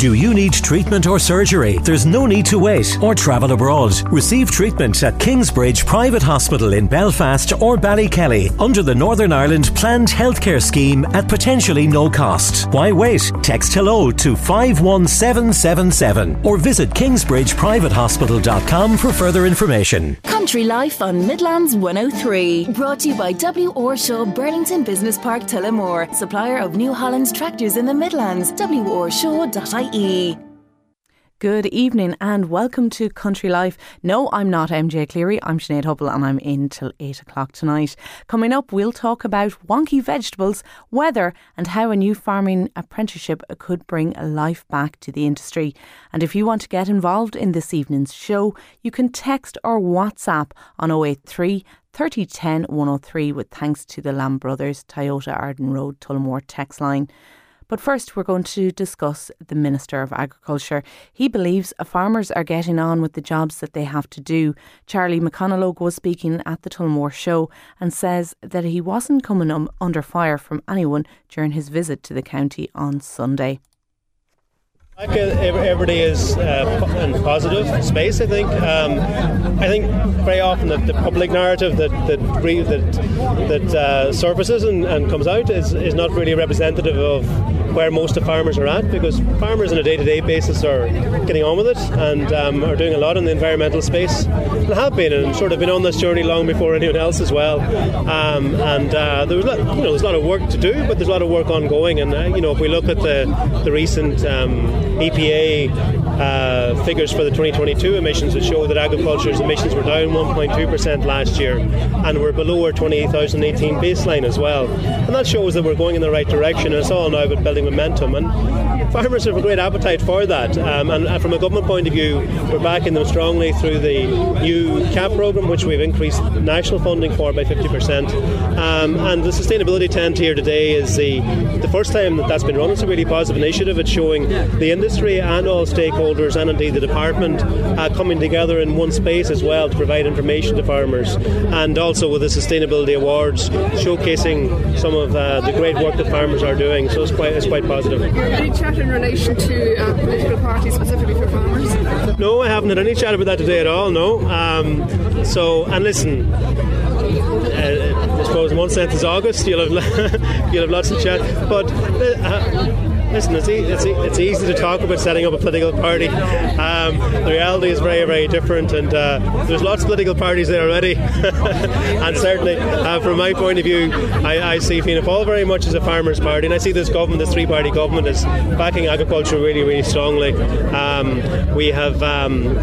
Do you need treatment or surgery? There's no need to wait or travel abroad. Receive treatment at Kingsbridge Private Hospital in Belfast or Ballykelly under the Northern Ireland Planned Healthcare Scheme at potentially no cost. Why wait? Text hello to 51777 or visit kingsbridgeprivatehospital.com for further information. Country Life on Midlands 103. Brought to you by W. Orshaw Burlington Business Park Tullamore, supplier of New Holland tractors in the Midlands. worshaw.ie. Good evening and welcome to Country Life. No, I'm not MJ Cleary. I'm Sinead Hubble and I'm in till 8 o'clock tonight. Coming up, we'll talk about wonky vegetables, weather, and how a new farming apprenticeship could bring life back to the industry. And if you want to get involved in this evening's show, you can text or WhatsApp on 083 3010 103 with thanks to the Lamb Brothers Toyota Arden Road Tullamore text line. But first, we're going to discuss the Minister of Agriculture. He believes farmers are getting on with the jobs that they have to do. Charlie McConalogue was speaking at the Tullamore show and says that he wasn't coming under fire from anyone during his visit to the county on Sunday. Like everybody is uh, in positive space. I think. Um, I think very often the, the public narrative that that that, that uh, surfaces and, and, comes out is, is not really representative of where most of farmers are at because farmers on a day-to-day basis are getting on with it and um, are doing a lot in the environmental space and have been and sort of been on this journey long before anyone else as well. Um, and uh, there was lot, you know there's a lot of work to do, but there's a lot of work ongoing. And uh, you know if we look at the the recent um, EPA uh, figures for the 2022 emissions that show that agriculture's emissions were down 1.2% last year and we're below our 2018 baseline as well. And that shows that we're going in the right direction and it's all now about building momentum. And farmers have a great appetite for that. Um, and from a government point of view, we're backing them strongly through the new CAP programme, which we've increased national funding for by 50%. Um, and the sustainability tent here today is the, the first time that that's been run. It's a really positive initiative. It's showing the industry and all stakeholders and indeed the department uh, coming together in one space as well to provide information to farmers. And also with the sustainability awards showcasing some of uh, the great work that farmers are doing. So it's quite, it's quite positive in relation to uh, political parties specifically for farmers? No, I haven't had any chat about that today at all. No. Um, so, and listen. Uh, I suppose in one sense it's August. You'll have you'll have lots of chat, but uh, listen, it's, e- it's, e- it's easy to talk about setting up a political party. Um, the reality is very, very different, and uh, there's lots of political parties there already. and certainly, uh, from my point of view, I, I see Fianna Fáil very much as a farmers' party, and I see this government, this three-party government, as backing agriculture really, really strongly. Um, we have. Um,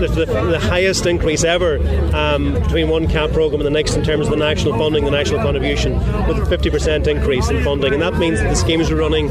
the, the, highest increase ever um, between one CAP programme and the next in terms of the national funding, the national contribution, with a 50% increase in funding. And that means that the schemes we're running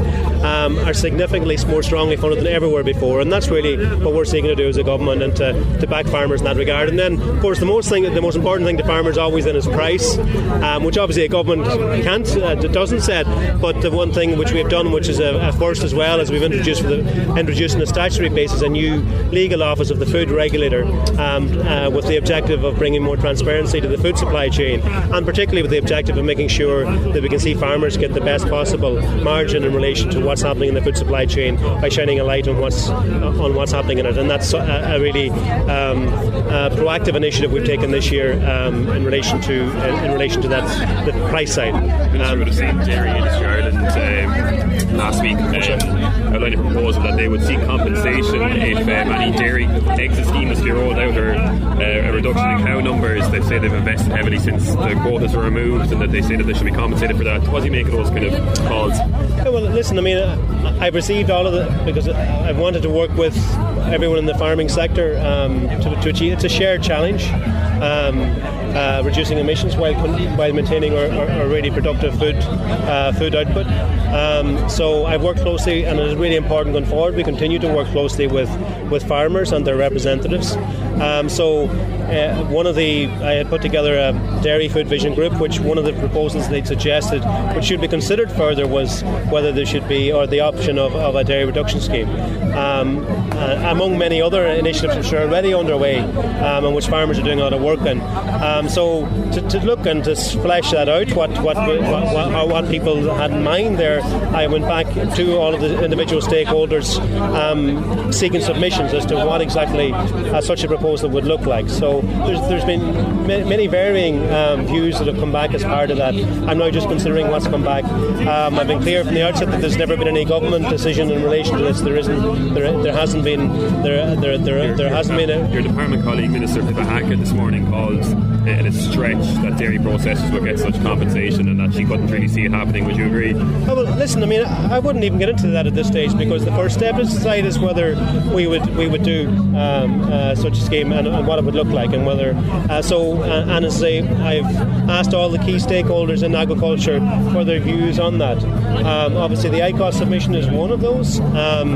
um, are significantly more strongly funded than everywhere before. And that's really what we're seeking to do as a government and to, to back farmers in that regard. And then, of course, the most thing, the most important thing to farmers always then is price, um, which obviously a government can't, uh, doesn't set. But the one thing which we've done, which is a, a first as well, is we've introduced, the, introduced on a statutory basis a new legal office of the food regulator regulator um, uh, with the objective of bringing more transparency to the food supply chain and particularly with the objective of making sure that we can see farmers get the best possible margin in relation to what's happening in the food supply chain by shining a light on what's on what's happening in it and that's a, a really um, a proactive initiative we've taken this year um, in relation to uh, in relation to that the price side. Seen Dairy Industry Ireland um, last week outlined a proposal that they would seek compensation if um, any dairy exit scheme was to be rolled out or uh, a reduction in cow numbers. They say they've invested heavily since the quotas were removed and that they say that they should be compensated for that. What do you make of those kind of calls? Yeah, well, listen, I mean, I've received all of it because I've wanted to work with everyone in the farming sector um, to, to, achieve. It's a shared challenge. Um, uh, reducing emissions while while maintaining our, our, our really productive food uh, food output. Um, so I've worked closely, and it is really important going forward. We continue to work closely with with farmers and their representatives. Um, so uh, one of the I had put together a dairy food vision group, which one of the proposals they suggested, which should be considered further, was whether there should be or the option of, of a dairy reduction scheme. Um, uh, among many other initiatives which are already underway um, and which farmers are doing a lot of work on. Um, so to, to, look and to flesh that out, what what, what, what people had in mind there, I went back to all of the individual stakeholders um, seeking submissions as to what exactly uh, such a proposal would look like. So there's, there's been many varying um, views that have come back as part of that. I'm now just considering what's come back. Um, I've been clear from the outset that there's never been any government decision in relation to this. There isn't. There, there hasn't been. There, there, there, there hasn't been a. Your department colleague, Minister Pippa Hackett, this morning called it a stretch that dairy processors would get such compensation, and that she couldn't really see it happening. Would you agree? Oh, well, listen. I mean, I wouldn't even get into that at this stage because the first step is to decide is whether we would we would do um, uh, such a scheme and, and, what it would look like, and whether. Uh, so, uh, and as I say, I've asked all the key stakeholders in agriculture for their views on that. Um, obviously, the ICOS submission is one of those, um,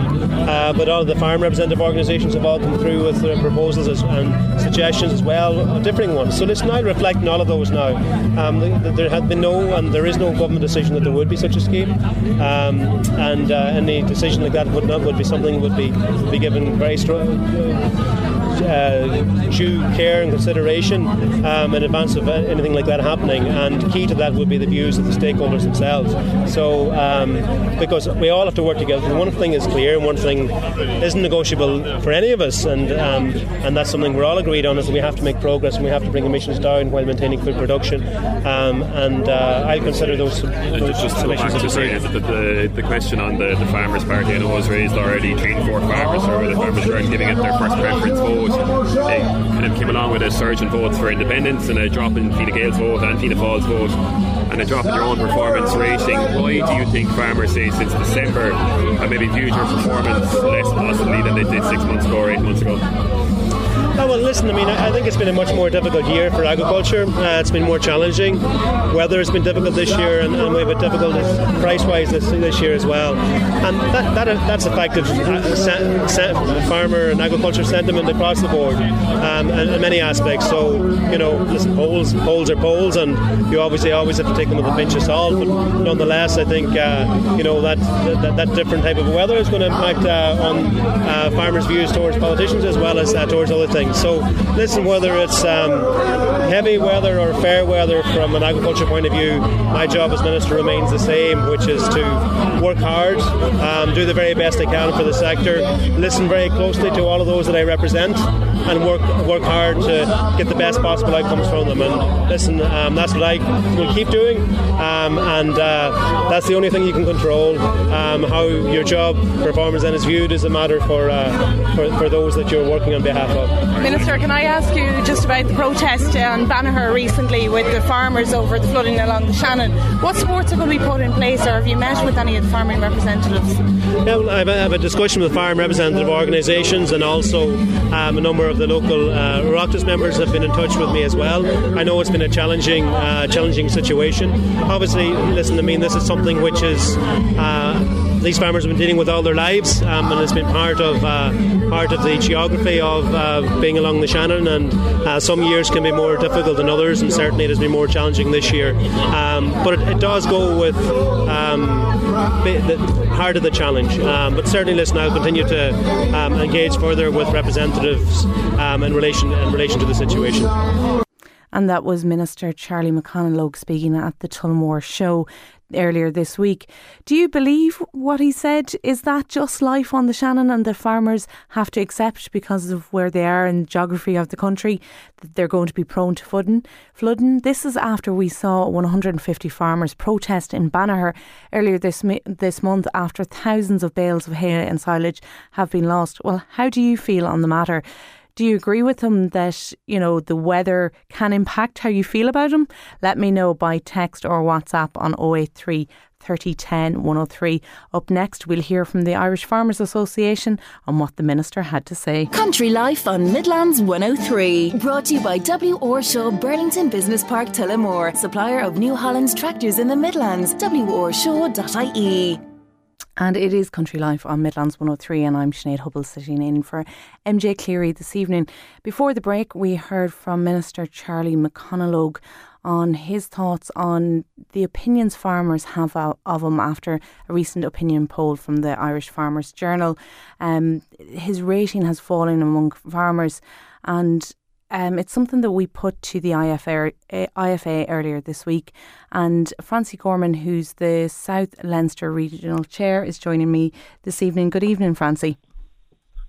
uh, but all the farm representative organisations have all come through with their proposals as, and suggestions as well, differing ones. So listen, I reflect on all of those now. Um, there had been no, and there is no government decision that there would be such a scheme, um, and uh, any decision like that would not would be something would be would be given very strong uh, due care and consideration um, in advance of anything like that happening. And key to that would be the views of the stakeholders themselves. So, um, because we all have to work together. One thing is clear, and one thing isn't negotiable for any of us, and um, and that's something we're all agreed on: is that we have to make progress and we have to bring emissions down while maintaining food production. Um, and uh, I consider those. those just to back to sorry, the, the, the, question on the, the Farmers Party, I know was raised already. Three and four farmers, or the farmers are giving it their first preference vote they kind of came along with a surge in votes for independents and a drop in Fine Gael's vote and Fianna Fáil's vote and a drop in your own performance rating. Why do you think farmers say since December have maybe viewed your performance less positively than they did six months ago or eight months ago? Oh, well, listen, I mean, I think it's been a much more difficult year for agriculture. Uh, it's been more challenging. Weather has been difficult this year, and, and we have a difficult price wise this, this year as well. And that, that that's affected uh, farmer and agriculture sentiment across the board um, in, in, many aspects. So, you know, listen, polls, polls are polls, and you obviously always have to take them with a pinch of salt. But nonetheless, I think, uh, you know, that, that, that, different type of weather is going to impact uh, on uh, farmers' views towards politicians as well as uh, towards other things. So, listen, whether it's um, heavy weather or fair weather from an agriculture point of view, my job as minister remains the same, which is to work hard, um, do the very best I can for the sector, listen very closely to all of those that I represent, and work work hard to get the best possible outcomes from them. And listen, um, that's what I will keep doing, um, and uh, that's the only thing you can control. Um, how your job performance then is viewed is a matter for, uh, for for those that you're working on behalf of. Minister, can I ask you just about the protest on Banagher recently with the farmers over the flooding along the Shannon? What supports are going to be put in place, or have you met with any of the farming representatives? Yeah, well, I have a discussion with farm representative organisations and also um, a number of the local uh, members have been in touch with me as well. I know it's been a challenging, uh, challenging situation. Obviously, listen, I mean, this is something which is. Uh, these farmers have been dealing with all their lives, um, and it's been part of uh, part of the geography of being along the Shannon. And uh, some years can be more difficult than others, and certainly it has been more challenging this year. Um, but it, it, does go with um, the heart of the challenge. Um, but certainly, listen, I'll continue to um, engage further with representatives in relation in relation to the situation and that was Minister Charlie McConalogue speaking at the Tullamore show earlier this week. Do you believe what he said? Is that just life on the Shannon and the farmers have to accept because of where they are the geography of the country that they're going to be prone to flooding? Flooding. This is after we saw 150 farmers protest in Banagher earlier this this month after thousands of bales of hay and silage have been lost. Well, how do you feel on the matter? Do you agree with him that, you know, the weather can impact how you feel about him? Let me know by text or WhatsApp on 083 3010 103. Up next, we'll hear from the Irish Farmers Association on what the Minister had to say. Country Life on Midlands 103. Brought to you by W. Orshaw Burlington Business Park Tullamore, supplier of New Holland's tractors in the Midlands. WOrshaw.ie. And it is Country Life on Midlands 103, and I'm Sinead Hubble sitting in for MJ Cleary this evening. Before the break, we heard from Minister Charlie McConalogue on his thoughts on the opinions farmers have of him after a recent opinion poll from the Irish Farmers Journal. Um, his rating has fallen among farmers, and um, it's something that we put to the IFA, IFA earlier this week. And Francie Gorman, who's the South Leinster Regional Chair, is joining me this evening. Good evening, Francie.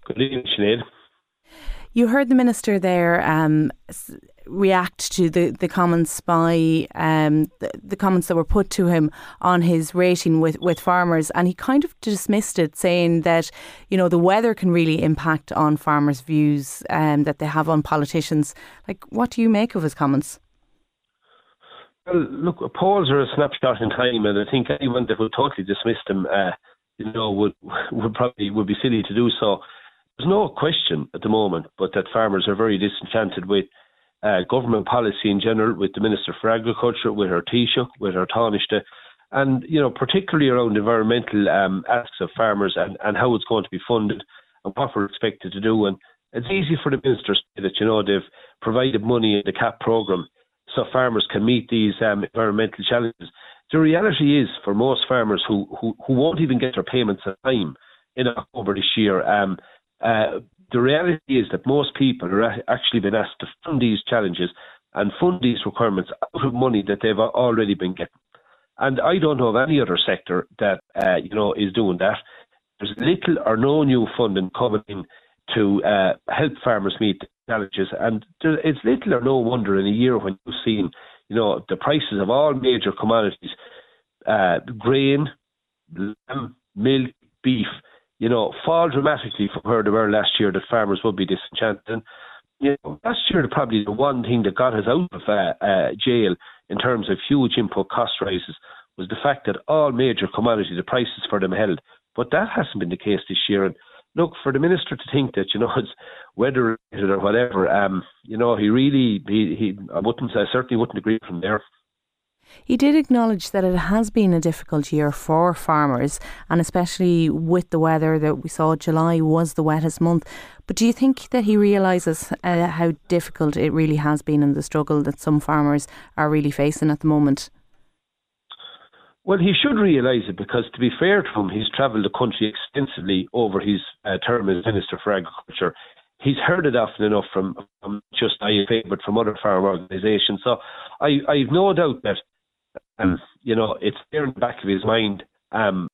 Good evening, Sinead. You heard the minister there um, react to the, the comments by um, the, the, comments that were put to him on his rating with, with farmers, and he kind of dismissed it, saying that you know the weather can really impact on farmers' views um, that they have on politicians. Like, what do you make of his comments? Well, look, polls are a snapshot in time, and I think anyone that would totally dismiss them, uh, you know, would would probably would be silly to do so. There's no question at the moment, but that farmers are very disenchanted with uh, government policy in general, with the Minister for Agriculture, with her Taoiseach, with her Taoiseach, and you know particularly around environmental um, of farmers and, and how it's going to be funded and what we're expected to do. And it's easy for the ministers to say that you know they've provided money in the CAP program so farmers can meet these um, environmental challenges. The reality is for most farmers who, who, who won't even get their payments on time in October this year, um, uh, the reality is that most people are actually been asked to fund these challenges and fund these requirements out of money that they've already been getting. And I don't know of any other sector that uh, you know is doing that. There's little or no new funding coming in to uh, help farmers meet challenges, and there, it's little or no wonder in a year when you've seen you know the prices of all major commodities, uh, grain, lamb, milk, beef, you know, fall dramatically from where they were last year that farmers would be disenchanted. And, you know, last year, probably the one thing that got us out of uh, uh, jail in terms of huge input cost rises was the fact that all major commodities, the prices for them held. But that hasn't been the case this year. And look, for the minister to think that, you know, it's weather related or whatever, um, you know, he really, he, he, I wouldn't, I certainly wouldn't agree from there. He did acknowledge that it has been a difficult year for farmers, and especially with the weather that we saw, July was the wettest month. But do you think that he realises uh, how difficult it really has been and the struggle that some farmers are really facing at the moment? Well, he should realise it because, to be fair to him, he's travelled the country extensively over his uh, term as Minister for Agriculture. He's heard it often enough from, from just IFA, but from other farm organisations. So I, I've no doubt that and you know, it's there in the back of his mind. Um,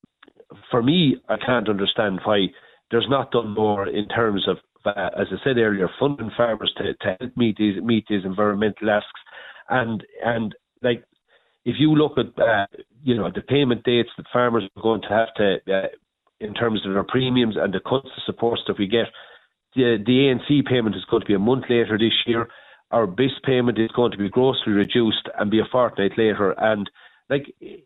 for me, I can't understand why there's not done more in terms of, uh, as I said earlier, funding farmers to, to help meet these meet these environmental asks, and and like if you look at uh, you know the payment dates that farmers are going to have to uh, in terms of their premiums and the cuts of support that we get, the the ANC payment is going to be a month later this year our base payment is going to be grossly reduced and be a fortnight later. And like he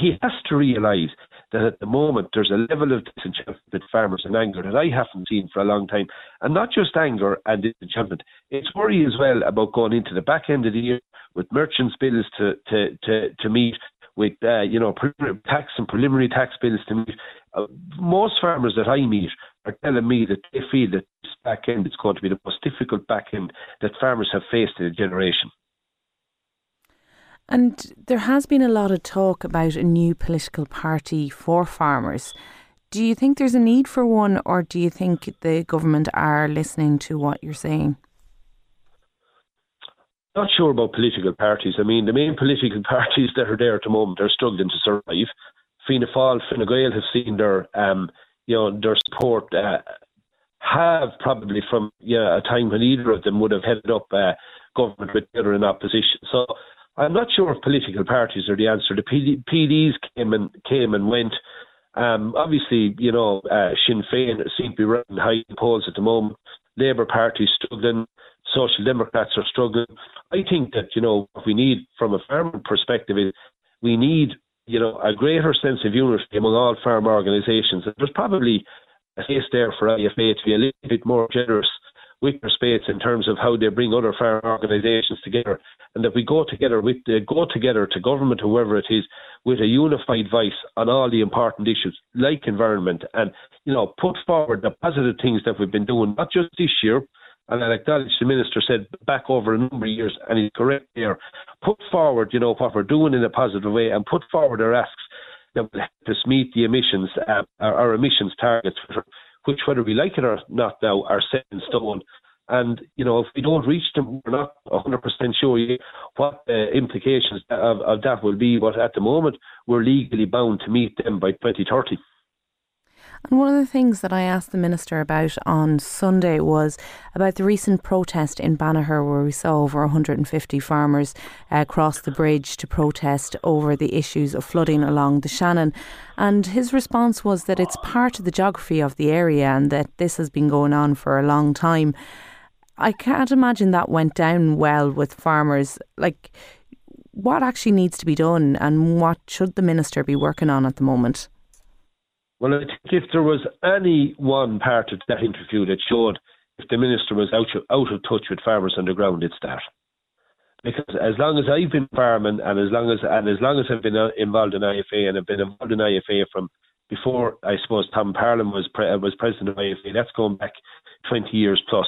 he has to realise that at the moment there's a level of disenchantment with farmers and anger that I haven't seen for a long time, and not just anger and disenchantment. It's worry as well about going into the back end of the year with merchants' bills to to to, to meet, with uh, you know tax and preliminary tax bills to meet. Uh, most farmers that I meet are telling me that they feel that this back end is going to be the most difficult back end that farmers have faced in a generation. And there has been a lot of talk about a new political party for farmers. Do you think there's a need for one, or do you think the government are listening to what you're saying? Not sure about political parties. I mean, the main political parties that are there at the moment are struggling to survive. Fianna Fáil, Fine Gael have seen their um, you know, their support uh, have probably from yeah, a time when either of them would have headed up uh, government with the other in opposition. So I'm not sure if political parties are the answer. The PD, PDs came and came and went. Um, obviously, you know, uh, Sinn Féin seem to be running high in polls at the moment. Labour Party struggling. Social Democrats are struggling. I think that you know what we need from a farmer perspective is we need you know, a greater sense of unity among all farm organisations. There's probably a case there for IFA to be a little bit more generous with their space in terms of how they bring other farm organisations together, and that we go together with the, go together to government, whoever it is, with a unified voice on all the important issues like environment, and you know put forward the positive things that we've been doing, not just this year. And I acknowledge the minister said back over a number of years, and he's correct there. Put forward, you know, what we're doing in a positive way, and put forward our asks that will help us meet the emissions, uh, our, our emissions targets which, whether we like it or not now, are set in stone. And, you know, if we don't reach them, we're not 100% sure what the implications of, of that will be. But at the moment, we're legally bound to meet them by 2030. And one of the things that I asked the Minister about on Sunday was about the recent protest in Banagher, where we saw over 150 farmers uh, cross the bridge to protest over the issues of flooding along the Shannon. And his response was that it's part of the geography of the area and that this has been going on for a long time. I can't imagine that went down well with farmers. Like, what actually needs to be done and what should the Minister be working on at the moment? Well, I think if there was any one part of that interview that showed if the minister was out of, out of touch with farmers on the ground, it's that. Because as long as I've been farming and as long as and as long as I've been uh, involved in IFA and I've been involved in IFA from before I suppose Tom Parlon was pre- was president of IFA, that's going back 20 years plus.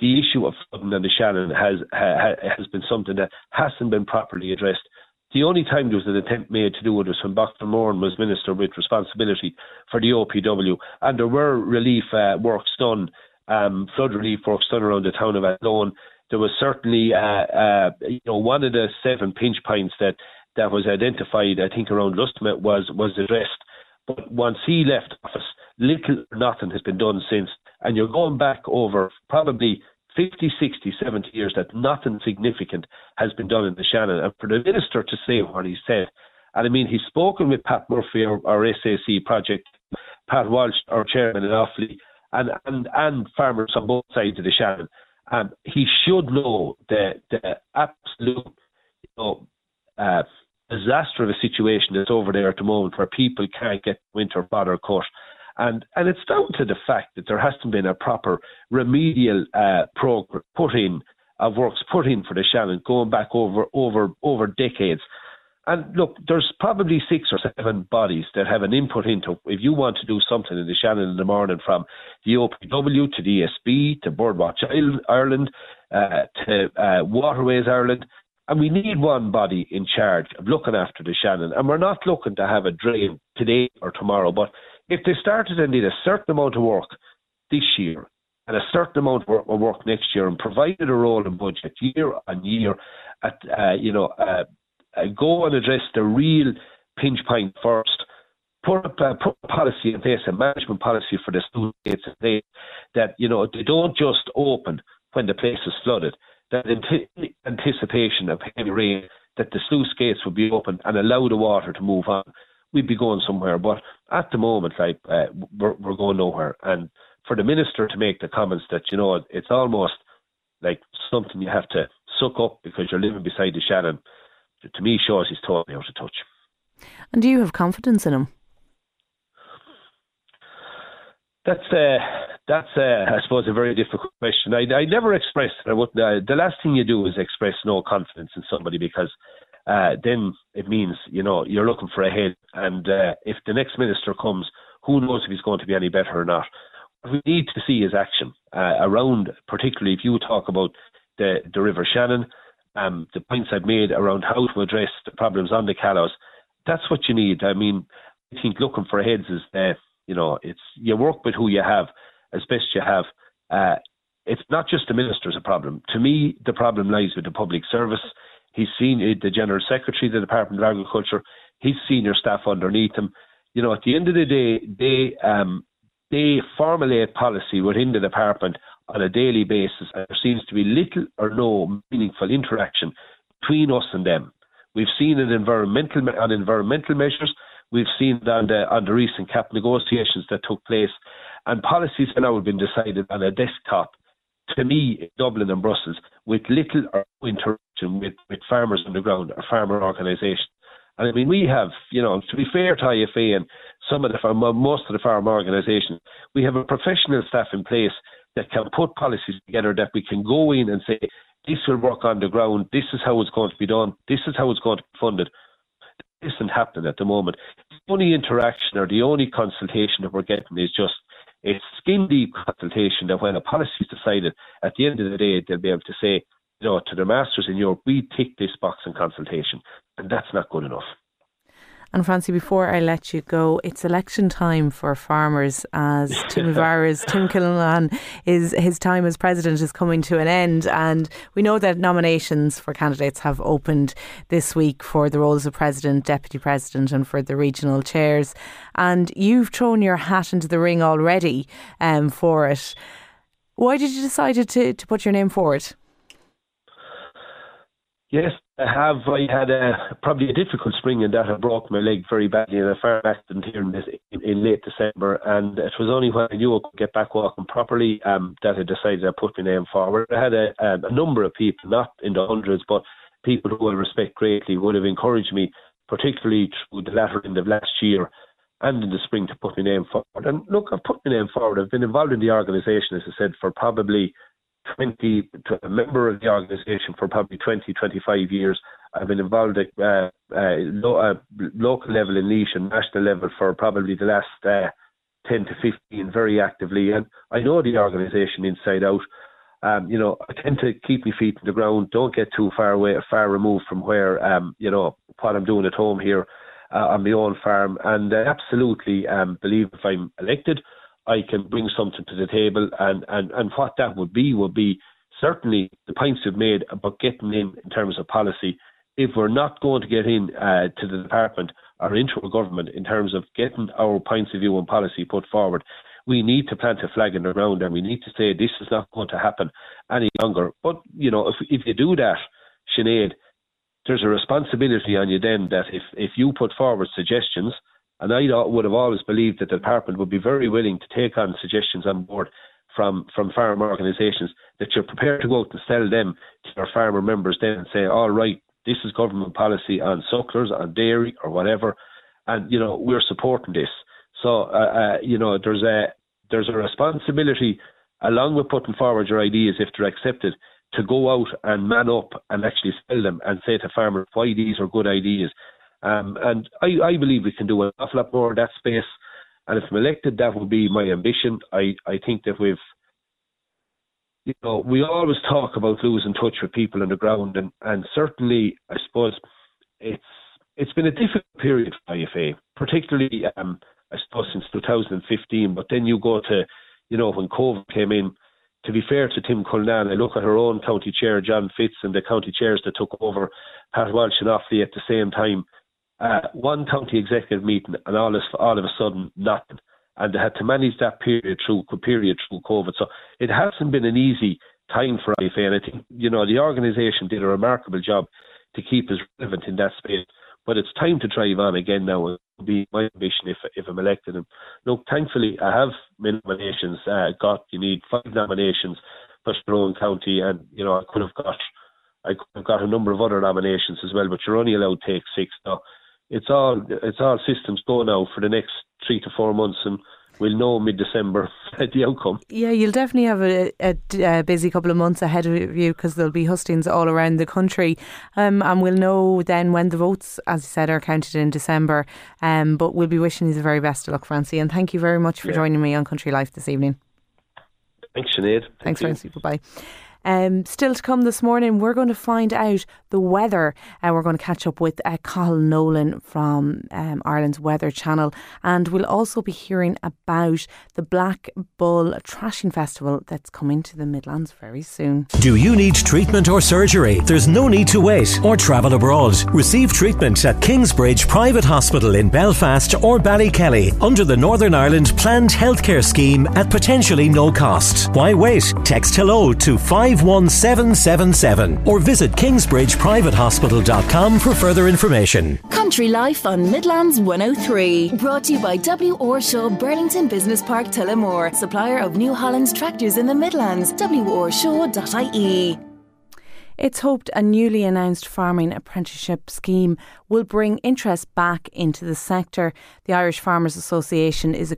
The issue of flooding in the Shannon has ha, has been something that hasn't been properly addressed the only time there was an attempt made to do it was when Boxer Moran was minister with responsibility for the OPW, and there were relief uh, works done, um, flood relief works done around the town of Athlone. There was certainly, uh, uh, you know, one of the seven pinch points that that was identified, I think, around Lustamet was was addressed. But once he left office, little or nothing has been done since. And you're going back over probably 50, 60, 70 years that nothing significant has been done in the Shannon. And for the minister to say what he said, and I mean, he's spoken with Pat Murphy, our, our SAC project, Pat Walsh, our chairman in Offaly, and, and, and farmers on both sides of the Shannon. Um, he should know the, the absolute you know, uh, disaster of a situation that's over there at the moment where people can't get winter fodder cut and and it's down to the fact that there hasn't been a proper remedial uh, program put in of works put in for the Shannon going back over over over decades. And look, there's probably six or seven bodies that have an input into if you want to do something in the Shannon in the morning, from the OPW to ESB to Birdwatch Ireland uh, to uh, Waterways Ireland. And we need one body in charge of looking after the Shannon. And we're not looking to have a drain today or tomorrow, but if they started and did a certain amount of work this year and a certain amount of work next year and provided a rolling budget year on year, at uh, you know, uh, uh, go and address the real pinch point first. Put a, uh, put a policy in place, a management policy for the states they, that you know they don't just open when the place is flooded. That in anticipation of heavy rain, that the sluice gates would be open and allow the water to move on we'd be going somewhere. But at the moment, like uh, we're we're going nowhere. And for the minister to make the comments that you know it's almost like something you have to suck up because you're living beside the Shannon, to me shows he's totally out of touch. And do you have confidence in him? That's uh, that's uh, I suppose a very difficult question. I I never express. I would uh, the last thing you do is express no confidence in somebody because uh, then it means you know you're looking for a head. And uh, if the next minister comes, who knows if he's going to be any better or not? What we need to see is action uh, around, particularly if you talk about the the River Shannon, um, the points I've made around how to address the problems on the Callows. That's what you need. I mean, I think looking for heads is uh, you know it's you work with who you have as best you have. Uh, it's not just the minister's a problem. To me, the problem lies with the public service. He's seen the General Secretary of the Department of Agriculture, his senior staff underneath him. You know, at the end of the day, they um, they formulate policy within the department on a daily basis, and there seems to be little or no meaningful interaction between us and them. We've seen it environmental on environmental measures. We've seen it on the on the recent CAP negotiations that took place, and policies have now been decided on a desktop to me, in Dublin and Brussels, with little or no interaction with, with farmers on the ground or farmer organisations. And I mean, we have, you know, to be fair to IFA and some of the farm, most of the farm organisations, we have a professional staff in place that can put policies together that we can go in and say, this will work on the ground, this is how it's going to be done, this is how it's going to be funded. This isn't happening at the moment. The only interaction or the only consultation that we're getting is just it's skin deep consultation that when a policy is decided, at the end of the day, they'll be able to say, you know, to the masters in Europe, we tick this box in consultation, and that's not good enough. And Francie, before I let you go, it's election time for farmers as Toomevara's Tim Cullinan is his time as president is coming to an end, and we know that nominations for candidates have opened this week for the roles of president, deputy president, and for the regional chairs. And you've thrown your hat into the ring already um, for it. Why did you decide to to put your name forward? Yes, I have. I had a, probably a difficult spring in that I broke my leg very badly in a farm accident here in, this, in, in, late December, and it was only when I knew I could get back walking properly um, that I decided I put my name forward. I had a, a number of people, not in the hundreds, but people who I respect greatly, would have encouraged me, particularly through the latter end of last year and in the spring, to put my name forward. And look, I've put my name forward. I've been involved in the organisation, as I said, for probably 20, a member of the organisation for probably 20, 25 years. I've been involved at uh, uh, lo- uh, local level in Laois and national level for probably the last uh, 10 to 15 very actively. And I know the organisation inside out. Um, you know, I tend to keep my feet on the ground, don't get too far away, far removed from where, um, you know, what I'm doing at home here uh, on my own farm. And I absolutely um, believe if I'm elected, I can bring something to the table, and, and, and what that would be would be certainly the points you've made about getting in in terms of policy. If we're not going to get in uh, to the department or into our government in terms of getting our points of view and policy put forward, we need to plant a flag in the ground and we need to say this is not going to happen any longer. But you know, if if you do that, Sinead, there's a responsibility on you then that if if you put forward suggestions and I would have always believed that the department would be very willing to take on suggestions on board from, from farm organisations, that you're prepared to go out and sell them to your farmer members then and say, all right, this is government policy on sucklers, on dairy or whatever, and, you know, we're supporting this. So, uh, uh, you know, there's a, there's a responsibility along with putting forward your ideas if they're accepted to go out and man up and actually sell them and say to farmers why these are good ideas um, and I, I believe we can do an awful lot more in that space. And if I'm elected, that would be my ambition. I, I think that we've, you know, we always talk about losing touch with people on the ground, and, and certainly, I suppose it's it's been a difficult period for IFA, particularly, um, I suppose, since 2015. But then you go to, you know, when COVID came in. To be fair to Tim Cullinan, I look at her own county chair, John Fitz, and the county chairs that took over, Pat Walsh and Offaly at the same time uh, one county executive meeting, and all, all of a sudden nothing. And they had to manage that period through period through COVID. So it hasn't been an easy time for IFA, and I think you know the organisation did a remarkable job to keep us relevant in that space. But it's time to drive on again now. It will be my ambition if if I'm elected. And look, thankfully I have nominations. Uh, got you need five nominations for Tyrone County, and you know I could have got I could have got a number of other nominations as well, but you're only allowed to take six. So it's all it's all systems go now for the next three to four months, and we'll know mid December the outcome. Yeah, you'll definitely have a, a, a busy couple of months ahead of you because there'll be hustings all around the country, um, and we'll know then when the votes, as you said, are counted in December. Um, but we'll be wishing you the very best of luck, Francie, and thank you very much for yeah. joining me on Country Life this evening. Thanks, Sinead. Thank Thanks, you. Francie. Bye bye. Um, still to come this morning, we're going to find out the weather. and uh, we're going to catch up with uh, Colin Nolan from um, Ireland's Weather Channel. And we'll also be hearing about the Black Bull Threshing Festival that's coming to the Midlands very soon. Do you need treatment or surgery? There's no need to wait or travel abroad. Receive treatment at Kingsbridge Private Hospital in Belfast or Ballykelly under the Northern Ireland Planned Healthcare Scheme at potentially no cost. Why wait? Text hello to 5 51777 or visit kingsbridgeprivatehospital.com for further information. Country Life on Midlands 103. Brought to you by W. Orshaw Burlington Business Park Tullamore, supplier of New Holland's tractors in the Midlands. WOrshaw.ie. It's hoped a newly announced farming apprenticeship scheme will bring interest back into the sector. The Irish Farmers Association is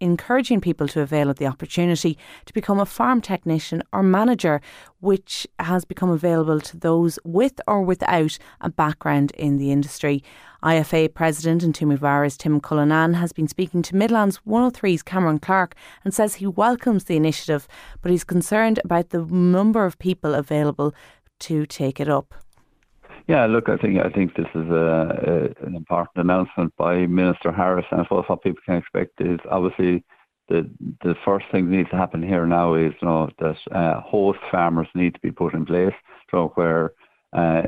encouraging people to avail of the opportunity to become a farm technician or manager, which has become available to those with or without a background in the industry. IFA President and Toomevara's Tim Cullinan has been speaking to Midlands 103's Cameron Clark and says he welcomes the initiative, but he's concerned about the number of people available to take it up. Yeah, look, I think I think this is a, a, an important announcement by Minister Harris, and I suppose what people can expect is obviously the the first thing that needs to happen here now is you know that uh, host farmers need to be put in place, so where uh,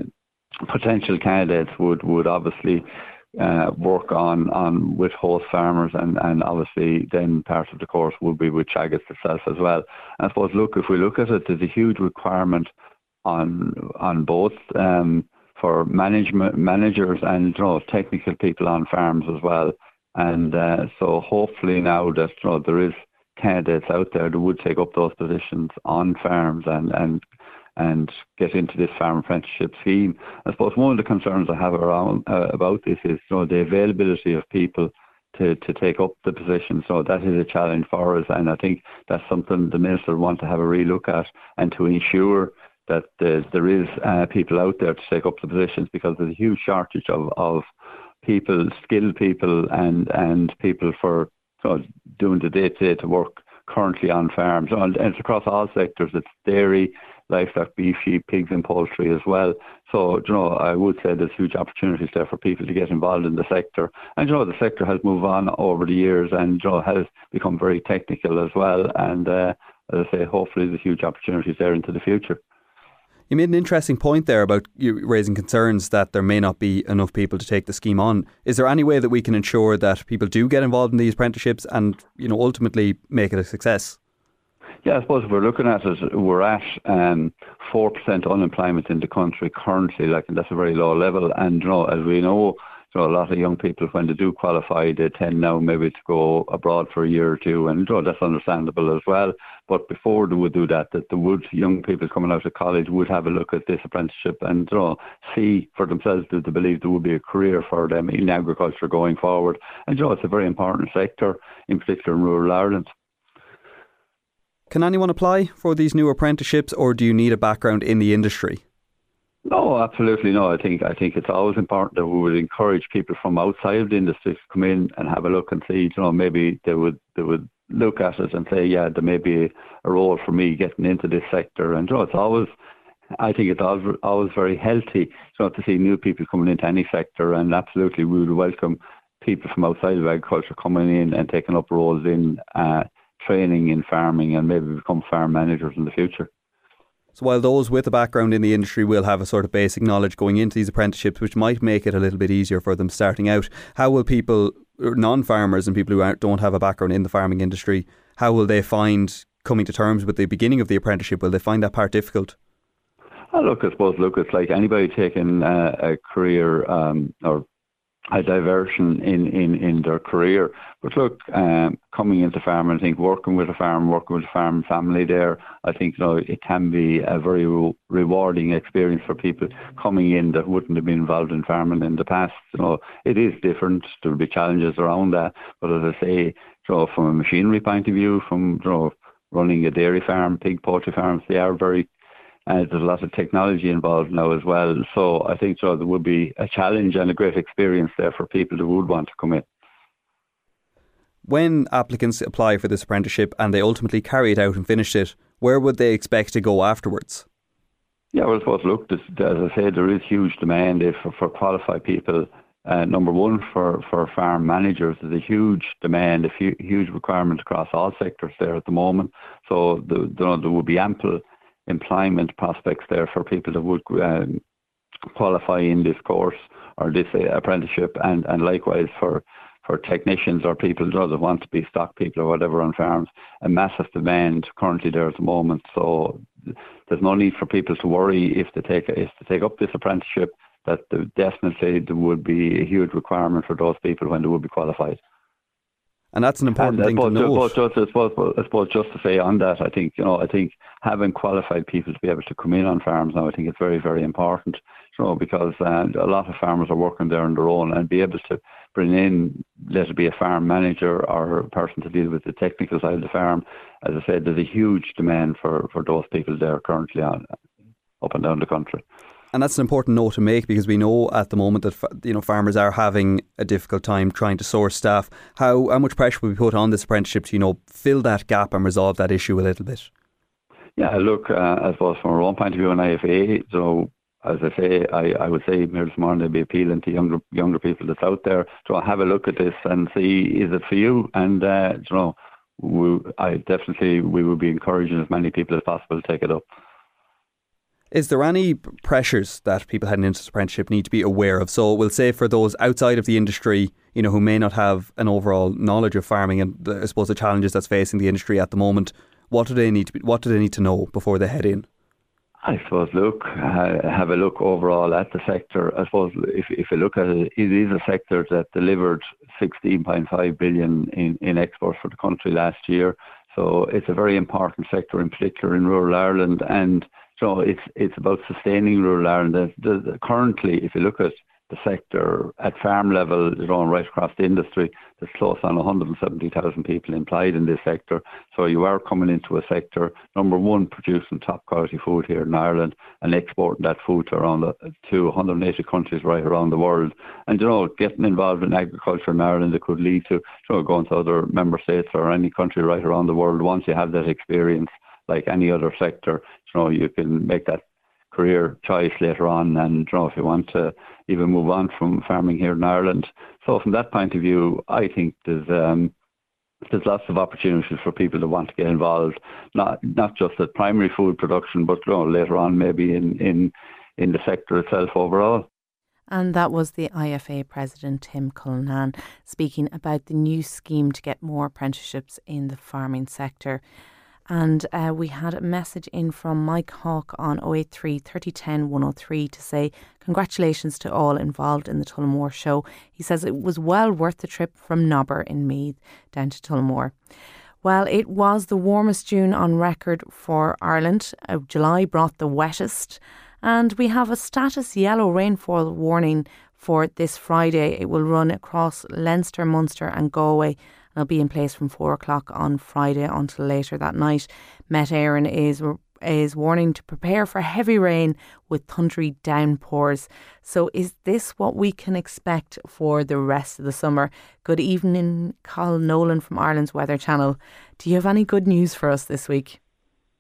potential candidates would would obviously uh, work on, on with host farmers and, and obviously then part of the course will be with Teagasc itself as well. And I suppose look if we look at it there's a huge requirement on on both um, for management managers and you know, technical people on farms as well. And uh, so hopefully now that you know, there is candidates out there that would take up those positions on farms and, and and get into this farm apprenticeship scheme. I suppose one of the concerns I have around uh, about this is you know, the availability of people to, to take up the position. So that is a challenge for us, and I think that's something the minister will want to have a relook at and to ensure that there is uh, people out there to take up the positions because there's a huge shortage of, of people, skilled people, and and people for doing the day to day work currently on farms. And it's across all sectors. It's dairy, livestock, beef, sheep, pigs, and poultry as well. So, you know, I would say there's huge opportunities there for people to get involved in the sector. And, you know, the sector has moved on over the years and, you know, has become very technical as well. And, uh, as I say, hopefully there's huge opportunities there into the future. You made an interesting point there about you raising concerns that there may not be enough people to take the scheme on. Is there any way that we can ensure that people do get involved in these apprenticeships and, you know, ultimately make it a success? Yeah, I suppose if we're looking at it, we're at um, 4% unemployment in the country currently, like, and that's a very low level. And, you know, as we know, so a lot of young people, when they do qualify, they tend now maybe to go abroad for a year or two, and you know, that's understandable as well. But before they would do that, that the would young people coming out of college would have a look at this apprenticeship and you know, see for themselves that they believe there would be a career for them in agriculture going forward. And you know, it's a very important sector, in particular in rural Ireland. Can anyone apply for these new apprenticeships, or do you need a background in the industry? No, absolutely no. I think I think it's always important that we would encourage people from outside of the industry to come in and have a look and see. You know, maybe they would they would look at it and say, yeah, there may be a role for me getting into this sector. And you know, it's always I think it's always, always very healthy you know, to see new people coming into any sector, and absolutely we would welcome people from outside of agriculture coming in and taking up roles in uh, training in farming and maybe become farm managers in the future. So while those with a background in the industry will have a sort of basic knowledge going into these apprenticeships, which might make it a little bit easier for them starting out, how will people, non-farmers and people who don't have a background in the farming industry, how will they find coming to terms with the beginning of the apprenticeship? Will they find that part difficult? Oh, look, I suppose, look, it's like anybody taking uh, a career um, or a diversion in, in, in their career. But look, um, coming into farming, I think working with a farm, working with a farm family there, I think you know, it can be a very re- rewarding experience for people coming in that wouldn't have been involved in farming in the past. You know, it is different. There will be challenges around that. But as I say, so from a machinery point of view, from you know, running a dairy farm, pig poultry farms, they are very uh, there's a lot of technology involved now as well. So I think so there would be a challenge and a great experience there for people who would want to come in. When applicants apply for this apprenticeship and they ultimately carry it out and finish it, where would they expect to go afterwards? Yeah, well, I suppose, look, this, as I said, there is huge demand for, for qualified people. Uh, number one, for, for farm managers, there's a huge demand, a huge requirement across all sectors there at the moment. So the, the, there will be ample employment prospects there for people that would um, qualify in this course or this uh, apprenticeship, and, and likewise for for technicians or people that want to be stock people or whatever on farms, a massive demand currently there at the moment. So there's no need for people to worry if they take if they take up this apprenticeship. That definitely there would be a huge requirement for those people when they would be qualified. And that's an important and, thing to know. Just, I, suppose, I suppose just to say on that, I think you know, I think having qualified people to be able to come in on farms now, I think it's very, very important. You know, because uh, a lot of farmers are working there on their own and be able to bring in, let it be a farm manager or a person to deal with the technical side of the farm. As I said, there's a huge demand for, for those people there currently on, up and down the country. And that's an important note to make because we know at the moment that you know farmers are having a difficult time trying to source staff. How how much pressure will be put on this apprenticeship to you know fill that gap and resolve that issue a little bit? Yeah, look, uh, I suppose from our own point of view in IFA, so as I say, I, I would say Morning will be appealing to younger younger people that's out there to have a look at this and see is it for you? And uh, you know, we, I definitely we would be encouraging as many people as possible to take it up. Is there any pressures that people heading into apprenticeship need to be aware of? So we'll say for those outside of the industry, you know, who may not have an overall knowledge of farming and the, I suppose the challenges that's facing the industry at the moment, what do they need to be, what do they need to know before they head in? I suppose look, have a look overall at the sector. I suppose if if you look at it, it is a sector that delivered 16.5 billion in, in exports for the country last year. So it's a very important sector, in particular in rural Ireland, and so it's it's about sustaining rural Ireland. The, the, the, currently, if you look at the sector at farm level, you know, right across the industry, there's close on 170,000 people employed in this sector. So you are coming into a sector, number one, producing top quality food here in Ireland and exporting that food to around the, to 180 countries right around the world. And you know, getting involved in agriculture in Ireland, it could lead to you know, going to other member states or any country right around the world once you have that experience like any other sector. You know, you can make that career choice later on, and you know, if you want to even move on from farming here in Ireland. So from that point of view, I think there's um, there's lots of opportunities for people that want to get involved, not not just at primary food production, but you know, later on maybe in, in in the sector itself overall. And that was the IFA president, Tim Cullinan, speaking about the new scheme to get more apprenticeships in the farming sector. And uh, we had a message in from Mike Hawk on 083 3010 103 to say, Congratulations to all involved in the Tullamore show. He says it was well worth the trip from Nobber in Meath down to Tullamore. Well, it was the warmest June on record for Ireland. Uh, July brought the wettest, and we have a status yellow rainfall warning for this Friday. It will run across Leinster, Munster, and Galway will be in place from four o'clock on Friday until later that night. Met Éireann is is warning to prepare for heavy rain with thundery downpours. So, is this what we can expect for the rest of the summer? Good evening, Cathal Nolan from Ireland's Weather Channel. Do you have any good news for us this week?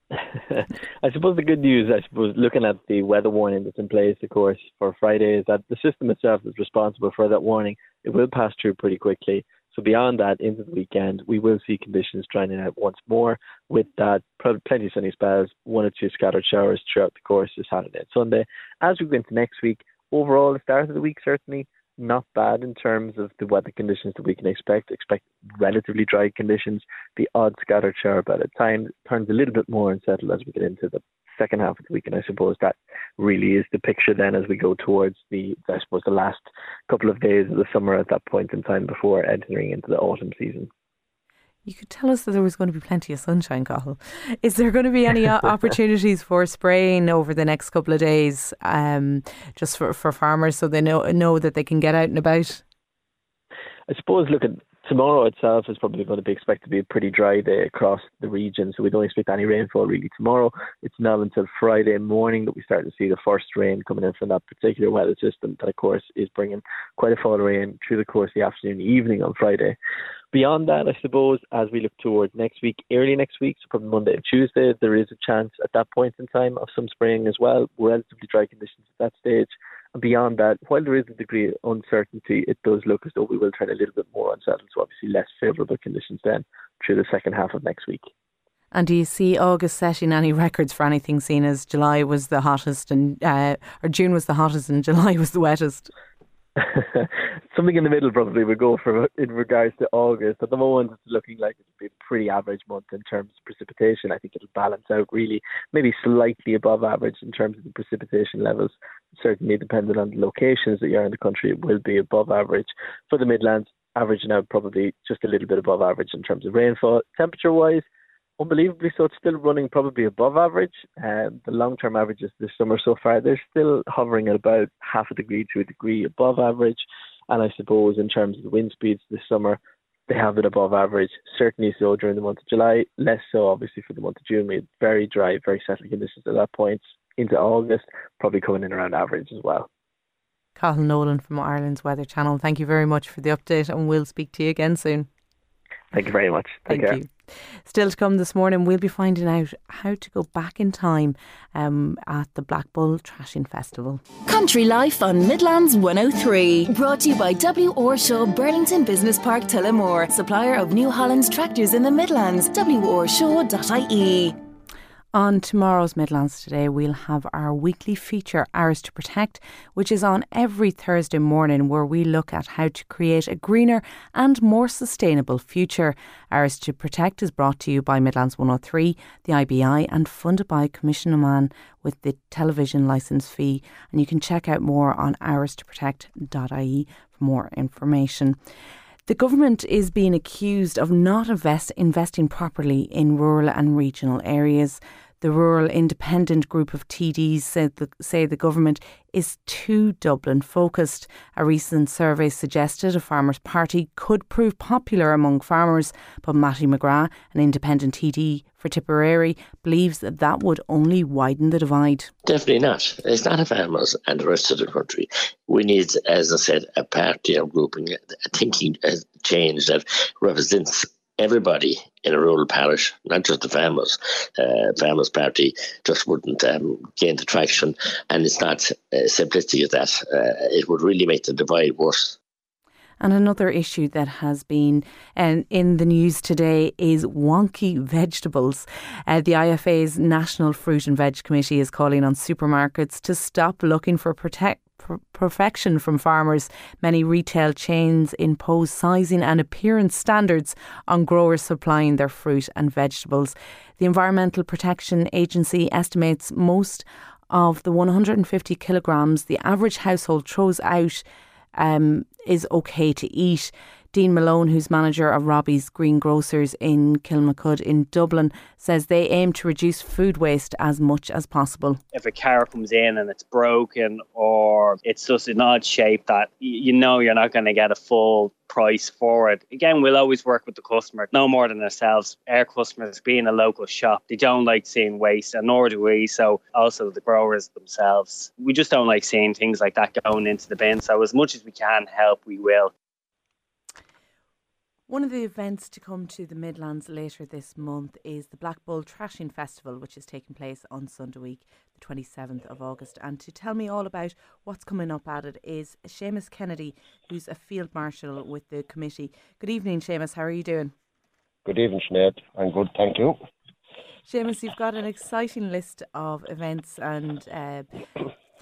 I suppose the good news, I suppose, looking at the weather warning that's in place, of course, for Friday, is that the system itself is responsible for that warning. It will pass through pretty quickly. So beyond that, into the weekend, we will see conditions drying out once more with that plenty of sunny spells, one or two scattered showers throughout the course of Saturday and Sunday. As we go into next week, overall, the start of the week certainly not bad in terms of the weather conditions that we can expect. Expect relatively dry conditions, the odd scattered shower, but at times turns a little bit more unsettled as we get into the second half of the week. And I suppose that really is the picture then as we go towards the, I suppose, the last couple of days of the summer at that point in time before entering into the autumn season. You could tell us that there was going to be plenty of sunshine. Is there going to be any opportunities for spraying over the next couple of days, um, just for, for farmers, so they know know that they can get out and about? I suppose. Look at tomorrow itself is probably going to be expected to be a pretty dry day across the region, so we don't expect any rainfall really tomorrow. It's not until Friday morning that we start to see the first rain coming in from that particular weather system that, of course, is bringing quite a fall of rain through the course of the afternoon, and evening on Friday. Beyond that, I suppose, as we look towards next week, early next week, so probably Monday and Tuesday, there is a chance at that point in time of some spraying as well. Relatively dry conditions at that stage. Beyond that, while there is a degree of uncertainty, it does look as though we will turn a little bit more unsettled. So obviously less favourable conditions then through the second half of next week. And do you see August setting any records for anything seen as July was the hottest and uh, or June was the hottest and July was the wettest? Something in the middle probably would go for in regards to August. At the moment, it's looking like it'll be a pretty average month in terms of precipitation. I think it'll balance out really, maybe slightly above average in terms of the precipitation levels. Certainly, depending on the locations that you're in the country, it will be above average. For the Midlands, averaging out probably just a little bit above average in terms of rainfall. Temperature wise, unbelievably so, it's still running probably above average. Um, the long term averages this summer so far, they're still hovering at about half a degree to a degree above average. And I suppose in terms of the wind speeds this summer, they have it above average. Certainly so during the month of July, less so obviously for the month of June. We had very dry, very settled conditions at that point. Into August, probably coming in around average as well. Cathal Nolan from Ireland's Weather Channel. Thank you very much for the update, and we'll speak to you again soon. Thank you very much. Take Thank care. you. Still to come this morning, we'll be finding out how to go back in time um, at the Black Bull Threshing Festival. Country Life on Midlands 103. Brought to you by W. Orshaw Burlington Business Park Tullamore, supplier of New Holland's tractors in the Midlands. WOrshaw.ie. On tomorrow's Midlands Today, we'll have our weekly feature, Ours to Protect, which is on every Thursday morning, where we look at how to create a greener and more sustainable future. Ours to Protect is brought to you by Midlands 103, the IBI, and funded by Coimisiún na Meán with the television licence fee. And you can check out more on ourstoprotect.ie for more information. The government is being accused of not invest, investing properly in rural and regional areas. The Rural Independent Group of TDs said the, say the government is too Dublin focused. A recent survey suggested a Farmers' Party could prove popular among farmers, but Mattie McGrath, an independent TD for Tipperary, believes that that would only widen the divide. Definitely not. It's not a farmers and the rest of the country. We need, as I said, a party or grouping, a thinking change that represents everybody in a rural parish, not just the farmers. Uh, farmers Party just wouldn't um, gain the traction, and it's not uh, simplistic as that. Uh, it would really make the divide worse. And another issue that has been um, in the news today is wonky vegetables. Uh, the IFA's National Fruit and Veg Committee is calling on supermarkets to stop looking for protect perfection from farmers. Many retail chains impose sizing and appearance standards on growers supplying their fruit and vegetables. The Environmental Protection Agency estimates most of the 150 kilograms the average household throws out um, is okay to eat. Dean Malone, who's manager of Robbie's Greengrocers in Kilmacud in Dublin, says they aim to reduce food waste as much as possible. If a car comes in and it's broken or it's just an odd shape that you know you're not going to get a full price for it. Again, we'll always work with the customer, no more than ourselves. Our customers, being a local shop, they don't like seeing waste, and nor do we. So, also the growers themselves, we just don't like seeing things like that going into the bin. So, as much as we can help, we will. One of the events to come to the Midlands later this month is the Black Bull Threshing Festival, which is taking place on Sunday week, the 27th of August. And to tell me all about what's coming up at it is Seamus Kennedy, who's a field marshal with the committee. Good evening, Seamus. How are you doing? Good evening, Sinead. I'm good, thank you. Seamus, you've got an exciting list of events and uh,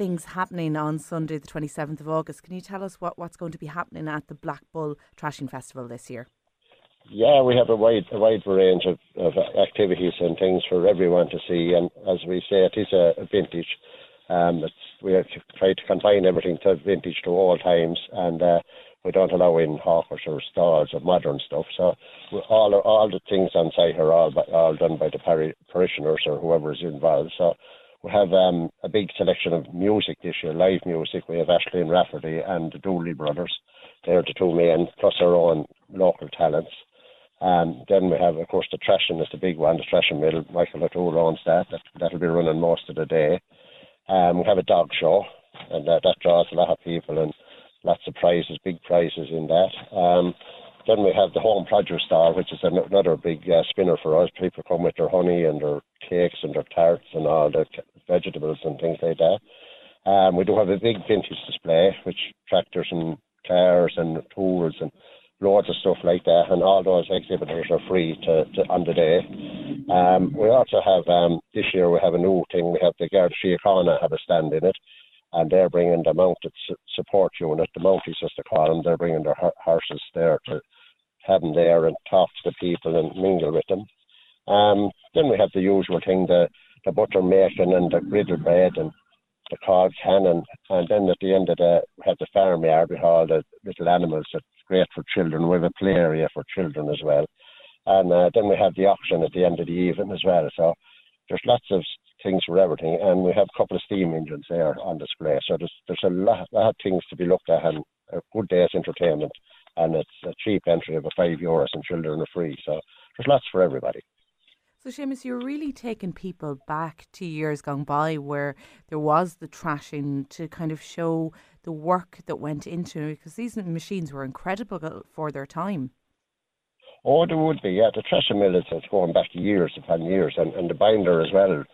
things happening on Sunday, the 27th of August. Can you tell us what, what's going to be happening at the Black Bull Threshing Festival this year? Yeah, we have a wide a wide range of, of activities and things for everyone to see. And as we say, it is a, a vintage. Um, we have tried to confine everything to vintage to all times, and uh, we don't allow in hawkers or stalls of modern stuff. So all all the things on site are all by, all done by the parishioners or whoever is involved. So we have um, a big selection of music this year, live music. We have Ashley and Rafferty and the Dooley brothers. They're the two main, plus our own local talents. Um, then we have, of course, the Threshing is the big one, the Threshing Mill. Michael O'Toole owns that. that. That'll be running most of the day. Um, we have a dog show, and uh, that draws a lot of people and lots of prizes, big prizes in that. Um, then we have the home produce stall, which is another big uh, spinner for us. People come with their honey and their cakes and their tarts and all the vegetables and things like that. Um, we do have a big vintage display, which tractors and cars and tools and loads of stuff like that, and all those exhibitors are free to, to on the day. Um, we also have um, this year we have a new thing. We have the Garda Síochána have a stand in it, and they're bringing the mounted support unit, the Mounties as they call them. They're bringing their horses there to have them there and talk to the people and mingle with them. Um, then we have the usual thing, the the butter making and the griddle bread and the cog cannon, and then at the end of the we have the farmyard with all the little animals that great for children. We have a play area for children as well. And uh, then we have the auction at the end of the evening as well. So there's lots of things for everything. And we have a couple of steam engines there on display. So there's, there's a lot, lot of things to be looked at and a good day's entertainment. And it's a cheap entry of a five euros and children are free. So there's lots for everybody. So, Seamus, you're really taking people back to years gone by where there was the threshing to kind of show the work that went into it because these machines were incredible for their time. Oh, there would be, yeah. The threshing mill is going back years upon years, and, and the binder as well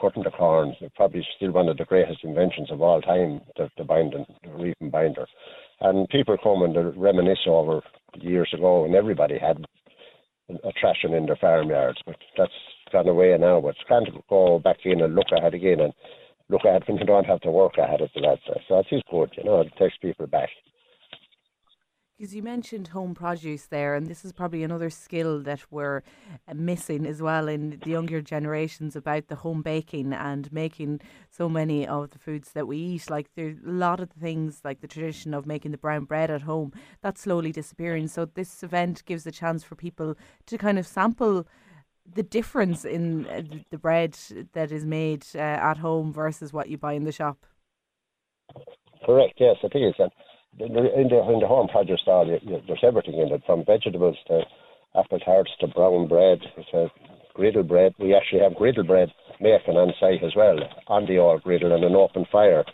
cutting the corn. Probably still one of the greatest inventions of all time, the, the binding, the reaping binder. And people come and reminisce over years ago, and everybody had a thrashing in their farmyards, but that's gone away now. But it's kind of go back in and look it again and look at it when you don't have to work at it, lads say. So is good, you know, it takes people back. Because you mentioned home produce there, and this is probably another skill that we're uh, missing as well in the younger generations about the home baking and making so many of the foods that we eat. Like there's a lot of things, like the tradition of making the brown bread at home, that's slowly disappearing. So this event gives a chance for people to kind of sample the difference in uh, the bread that is made uh, at home versus what you buy in the shop. Correct. Yes, I think it is. And in the in the home produce stall, you, you, there's everything in it, from vegetables to apple tarts to brown bread to griddle bread. We actually have griddle bread making on site as well, on the old griddle and an open fire,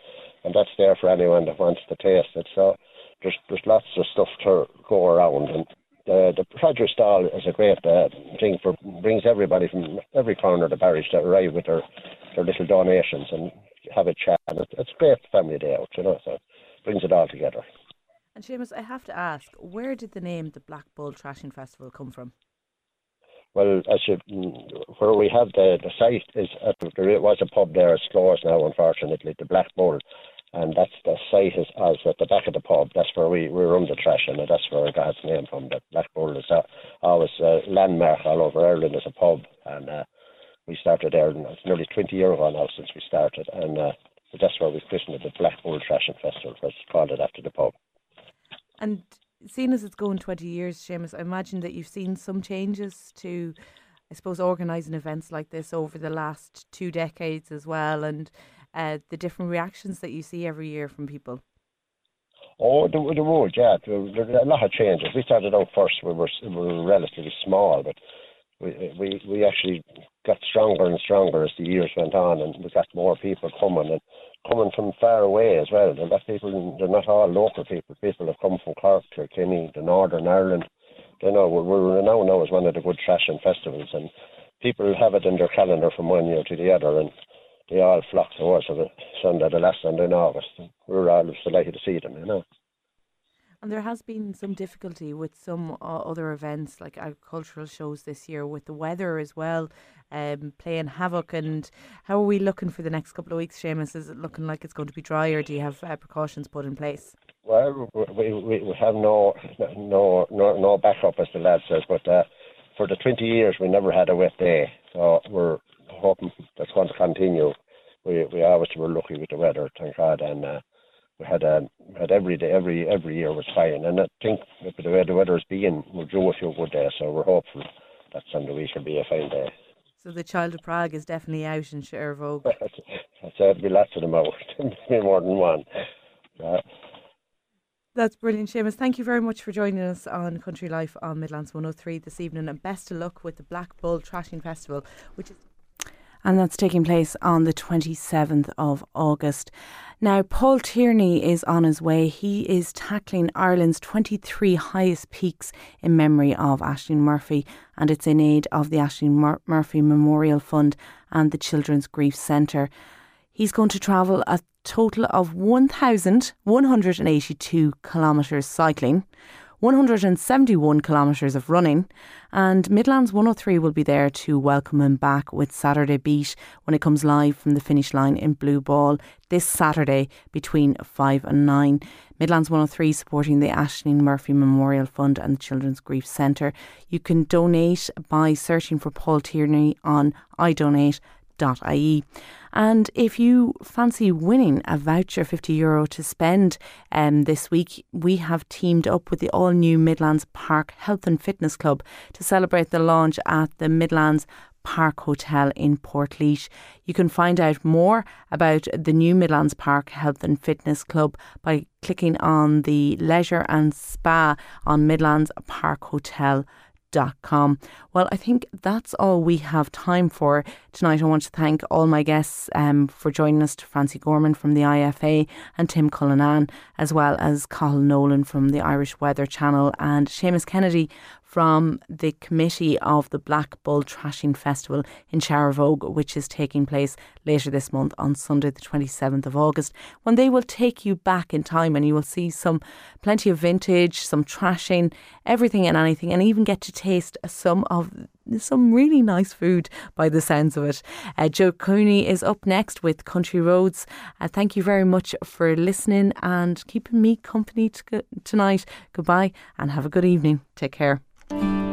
and that's there for anyone that wants to taste it. So there's there's lots of stuff to go around, and the the produce stall is a great uh, thing for brings everybody from every corner of the parish to arrive with their their little donations and have a chat. It's, it's a great family day out, you know. So brings it all together. And Seamus, I have to ask, where did the name the Black Bull Threshing Festival come from? Well, as you, where we have the, the site is at, there was a pub there. It's closed now, unfortunately. The Black Bull, and that's the site is as at the back of the pub. That's where we we run the trash, and that's where it got its name from. The Black Bull is a, always a landmark all over Ireland as a pub, and uh, we started there. And it's nearly 20 years ago now since we started, and uh, so that's why we christened it the Black Bull Threshing Festival, because it's called it after the pub. And seeing as it's going 20 years, Seamus, I imagine that you've seen some changes to, I suppose, organising events like this over the last two decades as well, and uh, the different reactions that you see every year from people. Oh, the, the road, yeah. There, there, a lot of changes. We started out first, we were, we were relatively small, but we, we, we actually got stronger and stronger as the years went on, and we got more people coming and coming from far away as well. They're not people, they're not all local people. People have come from Cork, Kilkenny, the Northern Ireland. You know, we're, we're renowned now as one of the good threshing festivals, and people have it in their calendar from one year to the other, and they all flock to us on Sunday, the last Sunday in August. We're all delighted to see them, you know. And there has been some difficulty with some uh, other events like agricultural shows this year with the weather as well, um, playing havoc. And how are we looking for the next couple of weeks, Seamus? Is it looking like it's going to be dry, or do you have uh, precautions put in place? Well, we, we, we have no no no no backup, as the lad says. But uh, for the 20 years, we never had a wet day, so we're hoping that's going to continue. We we obviously were lucky with the weather, thank God, and uh, had um, had every day, every every year was fine. And I think with the way the weather's been, we're due a few good days, so we're hopeful that Sunday week will be a fine day. So the Child of Prague is definitely out in. I'd say there'll be lots of them out, more than one. That's brilliant, Seamus. Thank you very much for joining us on Country Life on Midlands 103 this evening, and best of luck with the Black Bull Threshing Festival, which is and that's taking place on the 27th of August. Now, Paul Tierney is on his way. He is tackling Ireland's 23 highest peaks in memory of Ashling Murphy, and it's in aid of the Ashling Mur- Murphy Memorial Fund and the Children's Grief Centre. He's going to travel a total of 1,182 kilometres cycling. 171 kilometres of running, and Midlands 103 will be there to welcome him back with Saturday Beat when it comes live from the finish line in Blue Ball this Saturday between 5 and 9. Midlands 103 supporting the Ashling Murphy Memorial Fund and the Children's Grief Centre. You can donate by searching for Paul Tierney on I Donate ie. And if you fancy winning a voucher, 50 euro to spend um, this week, we have teamed up with the all new Midlands Park Health and Fitness Club to celebrate the launch at the Midlands Park Hotel in Portlaoise. You can find out more about the new Midlands Park Health and Fitness Club by clicking on the Leisure and Spa on Midlands Park Hotel com. Well, I think that's all we have time for tonight. I want to thank all my guests um, for joining us, to Francie Gorman from the IFA and Tim Cullinan, as well as Cathal Nolan from the Irish Weather Channel and Seamus Kennedy from the committee of the Black Bull Threshing Festival in Sharavogue, which is taking place later this month on Sunday, the 27th of August, when they will take you back in time and you will see some plenty of vintage, some threshing, everything and anything, and even get to taste some of some really nice food by the sounds of it. Uh, Joe Cooney is up next with Country Roads. Uh, thank you very much for listening and keeping me company t- tonight. Goodbye and have a good evening. Take care. Thank you.